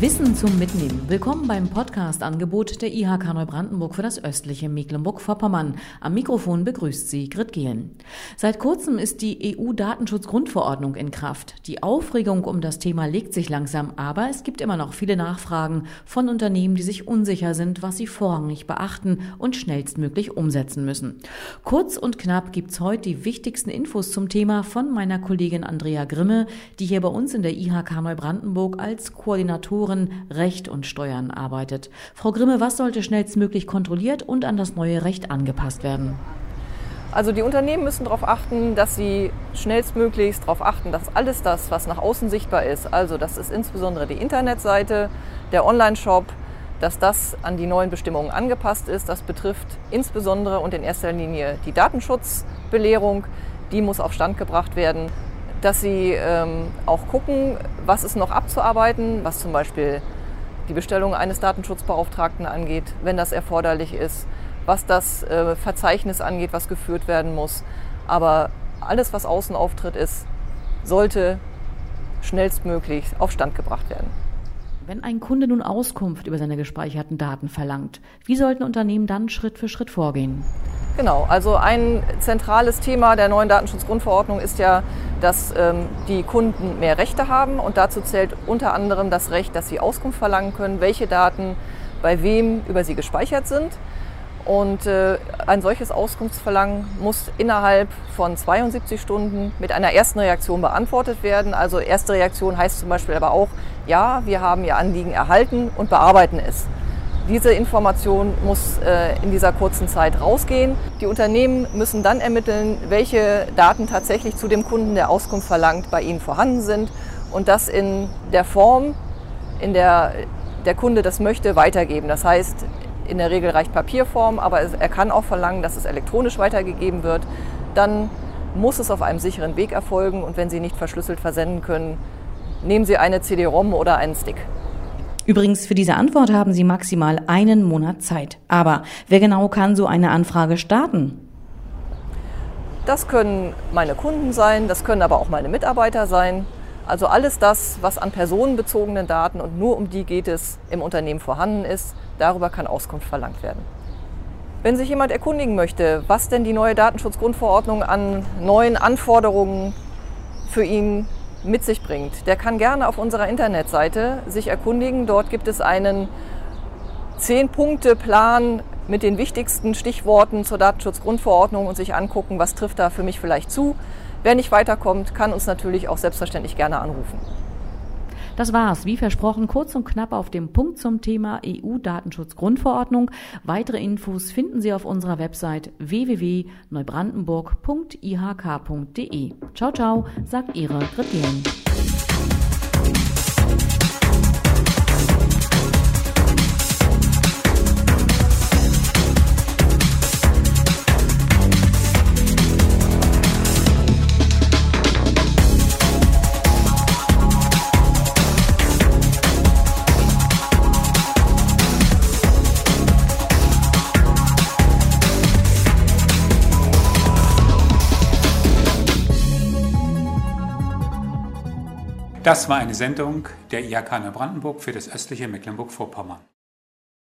Wissen zum Mitnehmen. Willkommen beim Podcast-Angebot der IHK Neubrandenburg für das östliche Mecklenburg-Vorpommern. Am Mikrofon begrüßt sie Grit Gehlen. Seit kurzem ist die EU-Datenschutzgrundverordnung in Kraft. Die Aufregung um das Thema legt sich langsam, aber es gibt immer noch viele Nachfragen von Unternehmen, die sich unsicher sind, was sie vorrangig beachten und schnellstmöglich umsetzen müssen. Kurz und knapp gibt's heute die wichtigsten Infos zum Thema von meiner Kollegin Andrea Grimme, die hier bei uns in der IHK Neubrandenburg als Koordinatorin Recht und Steuern arbeitet. Frau Grimme, was sollte schnellstmöglich kontrolliert und an das neue Recht angepasst werden? Also die Unternehmen müssen darauf achten, dass sie schnellstmöglichst darauf achten, dass alles das, was nach außen sichtbar ist, also das ist insbesondere die Internetseite, der Online-Shop, dass das an die neuen Bestimmungen angepasst ist. Das betrifft insbesondere und in erster Linie die Datenschutzbelehrung. Die muss auf Stand gebracht werden dass sie ähm, auch gucken, was ist noch abzuarbeiten, was zum Beispiel die Bestellung eines Datenschutzbeauftragten angeht, wenn das erforderlich ist, was das äh, Verzeichnis angeht, was geführt werden muss. Aber alles, was außen auftritt, ist, sollte schnellstmöglich auf Stand gebracht werden. Wenn ein Kunde nun Auskunft über seine gespeicherten Daten verlangt, wie sollten Unternehmen dann Schritt für Schritt vorgehen? Genau, also ein zentrales Thema der neuen Datenschutzgrundverordnung ist ja, dass ähm, die Kunden mehr Rechte haben und dazu zählt unter anderem das Recht, dass sie Auskunft verlangen können, welche Daten bei wem über sie gespeichert sind. Und äh, ein solches Auskunftsverlangen muss innerhalb von 72 Stunden mit einer ersten Reaktion beantwortet werden. Also erste Reaktion heißt zum Beispiel aber auch, ja, wir haben Ihr Anliegen erhalten und bearbeiten es. Diese Information muss äh, in dieser kurzen Zeit rausgehen. Die Unternehmen müssen dann ermitteln, welche Daten tatsächlich zu dem Kunden, der Auskunft verlangt, bei ihnen vorhanden sind und das in der Form, in der der Kunde das möchte, weitergeben. Das heißt, in der Regel reicht Papierform, aber er kann auch verlangen, dass es elektronisch weitergegeben wird. Dann muss es auf einem sicheren Weg erfolgen und wenn Sie nicht verschlüsselt versenden können, nehmen Sie eine CD-ROM oder einen Stick. Übrigens, für diese Antwort haben Sie maximal einen Monat Zeit. Aber wer genau kann so eine Anfrage starten? Das können meine Kunden sein, das können aber auch meine Mitarbeiter sein. Also alles das, was an personenbezogenen Daten und nur um die geht es im Unternehmen vorhanden ist, darüber kann Auskunft verlangt werden. Wenn sich jemand erkundigen möchte, was denn die neue Datenschutzgrundverordnung an neuen Anforderungen für ihn mit sich bringt, der kann gerne auf unserer Internetseite sich erkundigen. Dort gibt es einen Zehn-Punkte-Plan mit den wichtigsten Stichworten zur Datenschutzgrundverordnung und sich angucken, was trifft da für mich vielleicht zu. Wer nicht weiterkommt, kann uns natürlich auch selbstverständlich gerne anrufen. Das war's, wie versprochen, kurz und knapp auf dem Punkt zum Thema EU-Datenschutzgrundverordnung. Weitere Infos finden Sie auf unserer Website www.neubrandenburg.ihk.de. Ciao, ciao, sagt Ihre Regierung. Das war eine Sendung der IHK Neubrandenburg für das östliche Mecklenburg-Vorpommern.